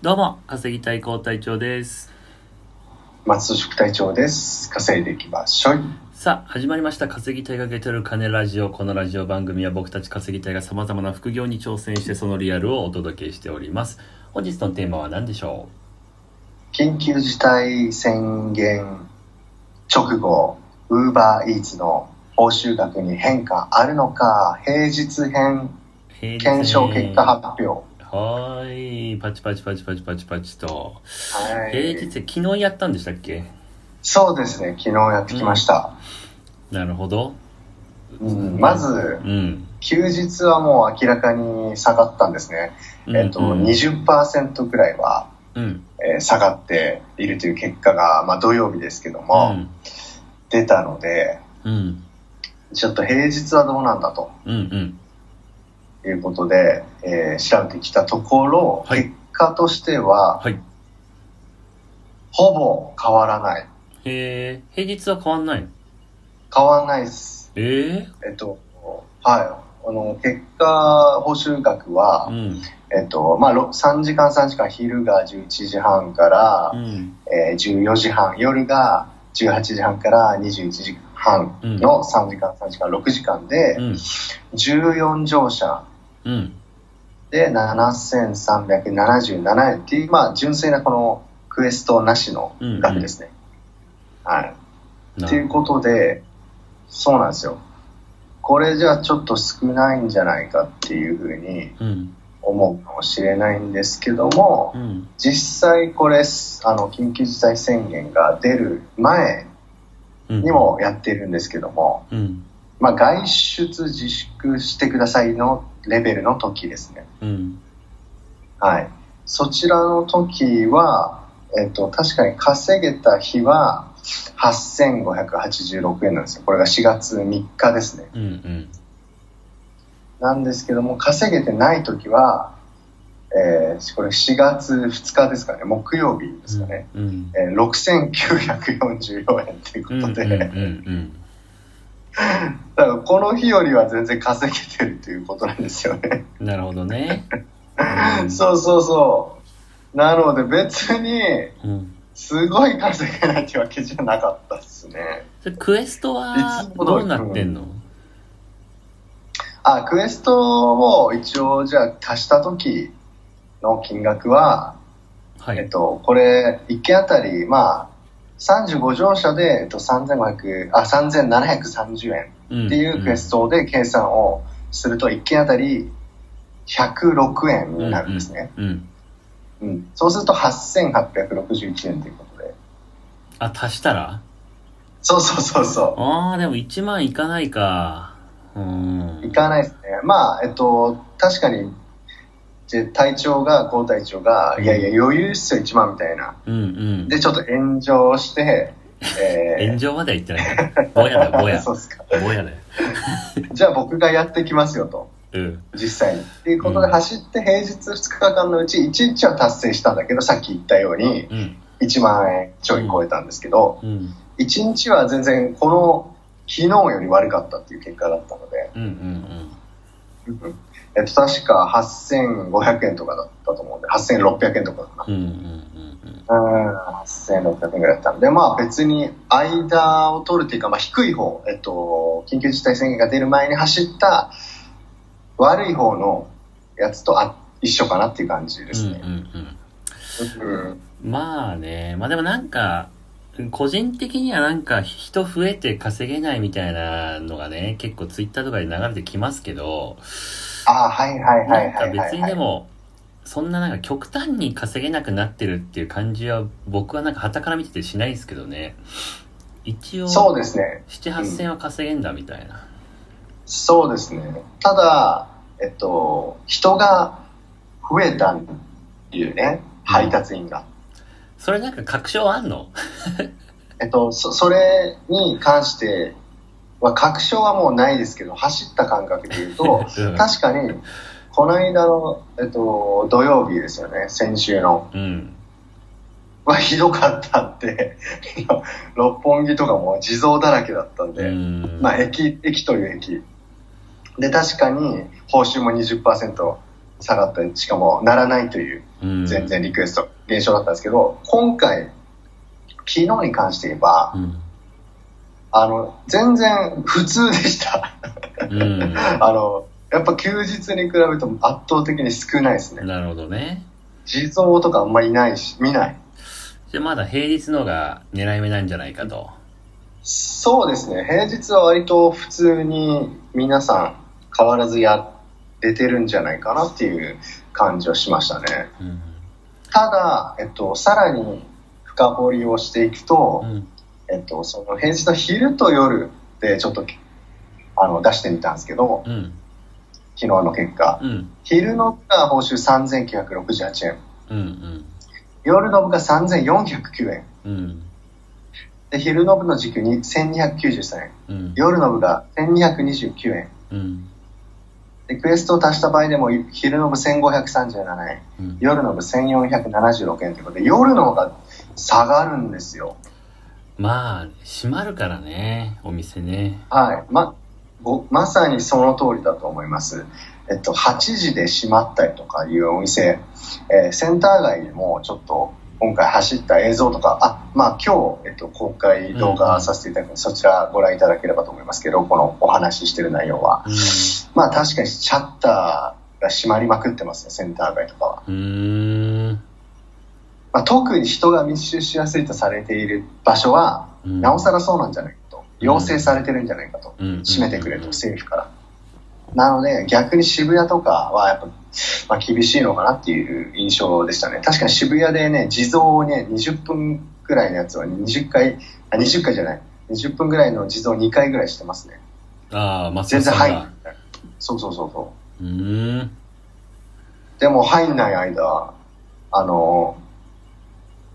どうも、稼ぎたい高隊長です。松戸宿隊長です。稼いでいきましょう。さあ、始まりました。稼ぎたいが受け取る金ラジオ。このラジオ番組は僕たち稼ぎたいが様々な副業に挑戦してそのリアルをお届けしております。本日のテーマは何でしょ緊急事態宣言直後、ウーバーイーツの報酬額に変化あるのか、平日編検証結果発表。はーい。パチパチパチパチパチパチと。はい平日、昨日やったんでしたっけ？そうですね、昨日やってきました。なるほど。うんまず、うん。休日はもう明らかに下がったんですね。えっと、うん20%ぐらいは、うん。えー下がっているという結果が、まあ土曜日ですけども、出たので、うん。うん。ちょっと平日はどうなんだとうん。うん。いうことで、えー調べてきたところ、はい結果としては、はい。ほぼ変わらない。へえ、平日は変わんないの？変わらないです。えええっと、はい。あの、結果、報酬額はう、ん。えっと、まあ、ろ3時間3時間、昼が11時半から、うん。えー14時半、夜が18時半から21時半の3時間3時間、6時間で、うん。14乗車うん。で7377円っていう、まあ、純粋なこのクエストなしの額ですね。はい。なっていうことで、そうなんですよ。これじゃちょっと少ないんじゃないかっていうふうにうん。思うかもしれないんですけども、うん。実際これ、あの、緊急事態宣言が出る前うん。にもやってるんですけども、うん。まあ、外出自粛してくださいのレベルの時ですね。うん。はい。そちらの時は、えっと、確かに稼げた日は8586円なんですよ。これが4月3日ですね。うん。うん。なんですけども、稼げてない時は、えーこれ4月2日ですかね、木曜日ですかね。うん。えー6944円というこうん。うん。とで、うん。だからこの日よりは全然稼げてるということなんですよね。うん。なるほどね。そうそうそう。なので別に、うん。すごい稼げないってわけじゃなかったですね。それクエストはどうなってんの？あ、クエストを一応じゃあ足した時の金額は、はい。えっと、これ、1件あたり、まあ、35乗車で、えっと、3500、あ、3730円うんっていうクエストで計算をすると、1件あたり106円になるんですね。うん。うん。そうすると8861円ということで。あ、足したら？そうそうそうそああ、でも1万いかないか。うう。んい。かないですね。まあ、えっと、確かに、で隊長が、高隊長が、いやいや、余裕っすよ、1万みたいな。うんうん。で、ちょっと炎上して、え炎上までは言ってない。ぼやだ、ぼや。そうっすか。ぼやだよ。じゃあ僕がやってきますよと。うん。実際に。っていうことで走って平日2日間のうち1日は達成したんだけど、さっき言ったようにうん。1万円ちょい超えたんですけど、うん。1日は全然この昨日より悪かったっていう結果だったので、うんうんえっと、確か8500円とかだったと思うんで、8600円とかかな。うん。うんうんうん、8600円ぐらいだったので、まあ別に間を取るっていうか、まあ低い方、えっと、緊急事態宣言が出る前に走った悪い方のやつとあ一緒かなっていう感じですね。まあね、まあでもなんか、個人的にはなんか人増えて稼げないみたいなのがね、結構ツイッターとかで流れてきますけど、ああ、はいはいはないはい、はい。別にでも、そんななんか極端に稼げなくなってるっていう感じは僕はなんか旗から見ててしないですけどね。一応、そうですね。7、8千は稼げんだみたいな。そうですね。ただ、えっと、人が増えたっていうね、配達員が。それなんか確証あんの？えっと、そそれに関しては確証はもうないですけど、走った感覚で言うと、うん確かに、この間の、えっと、土曜日ですよね、先週の。うん。はひどかったって、六本木とかも地蔵だらけだったんうで、ん。まあ駅、駅という駅。で、確かに報酬も20%下がったり、しかもならないという、うん。全然リクエスト、現象だったんですけど、今回、昨日に関して言えば、うん。あの、全然普通でした。うん。あの、やっぱ休日に比べると圧倒的に少ないですね。なるほどね。地蔵とかあんまりいないし、見ない。じゃあまだ平日のが狙い目なんじゃないかと。そうですね。平日は割と普通に皆さん変わらずやれてるんじゃないかなっていう感じはしましたね。うん。ただ、えっと、さらに深掘りをしていくと、うん。えっと、その平日の昼と夜でちょっとあの出してみたんですけど、うん。昨日の結果。うん。昼の部が報酬3968円。うん。夜の部が3409円。うん。で、昼の部の時給に1293円。うん。夜の部が1229円。うん。で、クエストを足した場合でも、昼の部1537円。うん。夜の部1476円ということで、夜の方が下がるんですよ。まあ、閉まるからね、お店ね。はい。ま、ごまさにその通りだと思います。えっと、8時で閉まったりとかいうお店、えーセンター街でもちょっと今回走った映像とか、あ、まあ今日、えっと、公開動画させていただくので、そちらご覧いただければと思いますけど、このお話ししてる内容は。うん。まあ確かにシャッターが閉まりまくってますね、センター街とかは。まあ、特に人が密集しやすいとされている場所は、うんなおさらそうなんじゃないかと。要請されてるんじゃないかと。うん閉めてくれと、政府から。なので、逆に渋谷とかはやっぱ、まあ、厳しいのかなっていう印象でしたね。確かに渋谷でね、地蔵をね、20分くらいのやつは20回、あ、20回じゃない。20分ぐらいの地蔵2回ぐらいしてますね。ああ、ま全然入んないが。。そうそうそうそう。うーん。でも入んない間、あの、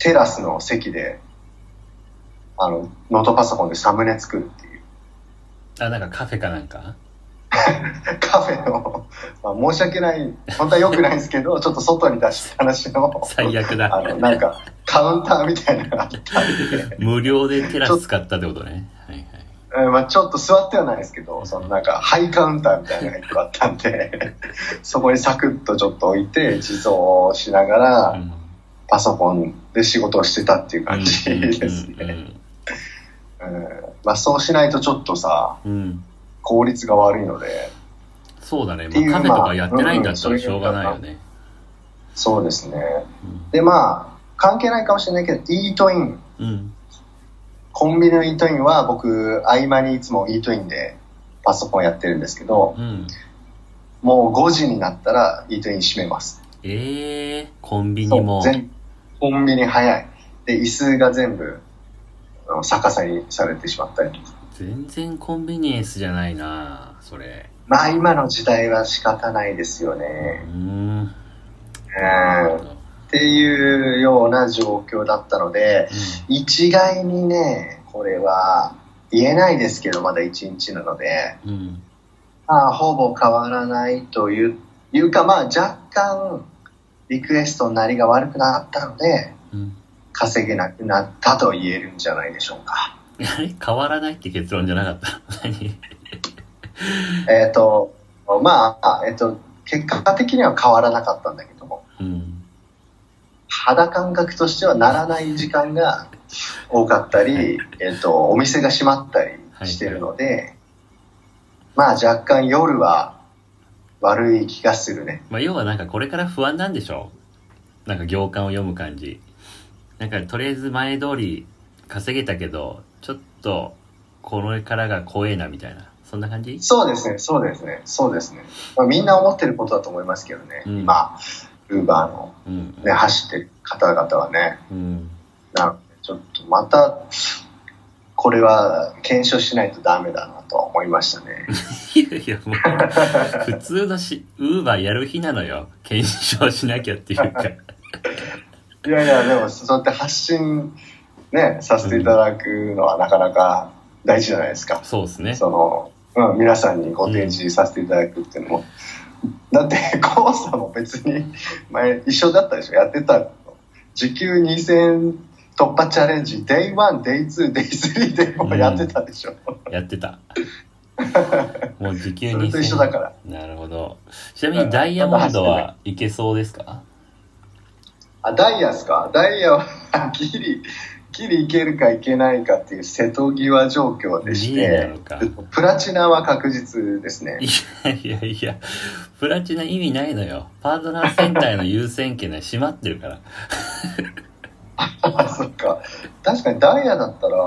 テラスの席で、あの、ノートパソコンでサムネ作るっていう。あ、なんかカフェかなんか？カフェの、まあ、申し訳ない、本当は良くないんですけど、ちょっっと外に出しっぱなしの、最悪だあの、なんか、カウンターみたいなのがあったんで、無料でテラス使ったってことね。はいはい。えーまあ、ちょっと座ってはないですけど、そのなんか、ハイカウンターみたいなのが一個あったんで、そこにサクッとちょっと置いて、地蔵をしながら、うんパソコンで仕事をしてたっていう感じですうんね。うんまあ、そうしないとちょっとさ、うんうん効率が悪いので、そうだね。まあ、カフェとかやってないんだったまあらしょうがないよね。そうですね。うんで、まあ、関係ないかもしれないけど、イートイン、うん。コンビニのイートインは僕、合間にいつもイートインでパソコンやってるんですけど、うん。もう5時になったらイートイン閉めます。ええー、コンビニも。全コンビニ早い。で、椅子が全部逆さにされてしまったりとか。全然コンビニエンスじゃないなそれ。まあ今の時代は仕方ないですようね。うんっていうような状況だったので、一概にね、これは言えないですけど、まだ1日なので、うん。うん。まあ、ほぼ変わらないといういうか、まあ若干リクエストのなりが悪くなったので、うん。稼げなくなったと言えるんじゃないでしょうか。変わらないって結論じゃなかった何？えっ、と、まあ、えっ、と、結果的には変わらなかったんだけども、うん。肌感覚としてはならない時間が多かったり、えっ、と、お店が閉まったりしてるので、まあ若干夜は悪い気がするね。まあ、要はなんかこれから不安なんでしょなんか行間を読む感じ。なんかとりあえず前通り稼げたけど、ちょっとこれからが怖えなみたいな。そんな感じ？そうですね、そうですね、そうですね。まあ、みんな思ってることだと思いますけどね、うん今、ウーバーの、うん。ね、走ってる方々はね、うん。なちょっとまた、これは検証しないとダメだなと思いましたね。いやいや、もう、普通のし、ウーバーやる日なのよ。検証しなきゃっていうか。いやいや、でもそうやって発信、ね、させていただくのはなかなか大事じゃないですか。そうですね。その、うん、皆さんにご提示させていただくっていうのも。だって、コウさんも別に前一緒だったでしょやってたの。時給2000突破チャレンジ、Day1、Day2、Day3 でもやってたでしょ、やってた。もう時給それと一緒2000だから。なるほど。ちなみにダイヤモンドはいけそうですか？あ、ダイヤですか？ダイヤはギリ、ギリいけるかいけないかっていう瀬戸際状況でしてのか、プラチナは確実ですねい。やいやいや、プラチナ意味ないのよ。パートナーセンターへの優先権が閉まってるから。あ、そっか。確かにダイヤだったら、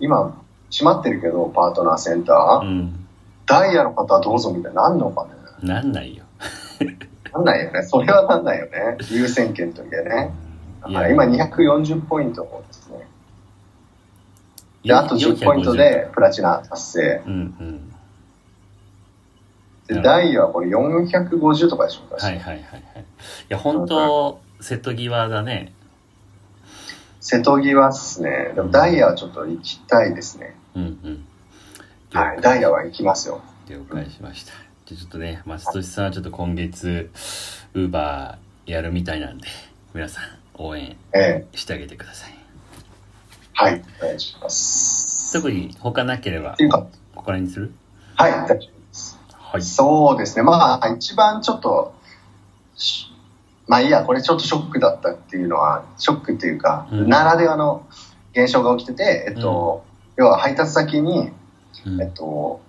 今、閉まってるけど、パートナーセンター。うん。ダイヤの方はどうぞみたいになんのかね。なんないよ。なんないよね。それはなんないよね。優先権といえね。いはい今240ポイントですね。で、あと10ポイント。でプラチナ達成。うんうん。で、ダイヤはこれ450とかでしょうか？はいはいはいはい。いや、本当瀬戸際だね。瀬戸際っすね。でもダイヤはちょっと行きたいですね。うんうん。はい。ダイヤは行きますよ。了解しました。じゃあちょっとね、松俊さんはちょっと今月、ウーバーやるみたいなんで、皆さん応援ええしてあげてください。はい。お願いします。特に他なければここら辺にする？はい、大丈夫です。はい。そうですね。まあ、一番ちょっと、しまあいいや、これちょっとショックだったっていうのは、ショックっていうか、うんならではの現象が起きてて、えっと、要は配達先に、うんえっと、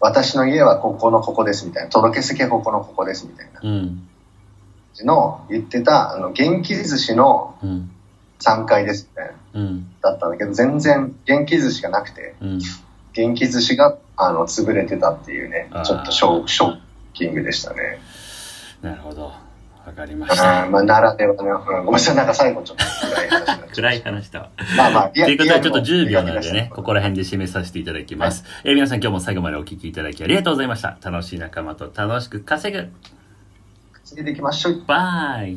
私の家はここのここですみたいな、届け先はここのここですみたいな感うん。じの言ってた、あの、元気寿司のうん。3階ですみたいな、うん。だったんだけど、全然元気寿司がなくて、うん。元気寿司が、あの、潰れてたっていうねちょっとショショッキングでしたね。なるほど。わかりました。あーまあ、ならではね、うん、ごめんなさい、なんか最後ちょっと暗い話になっちゃい暗い話だわ。まあまあ、ということで、ちょっと10秒なのでね、ここら辺で締めさせていただきます。えー皆さん今日も最後までお聞きいただきありがとうございました。楽しい仲間と楽しく稼ぐ。次でいきましょう。バイ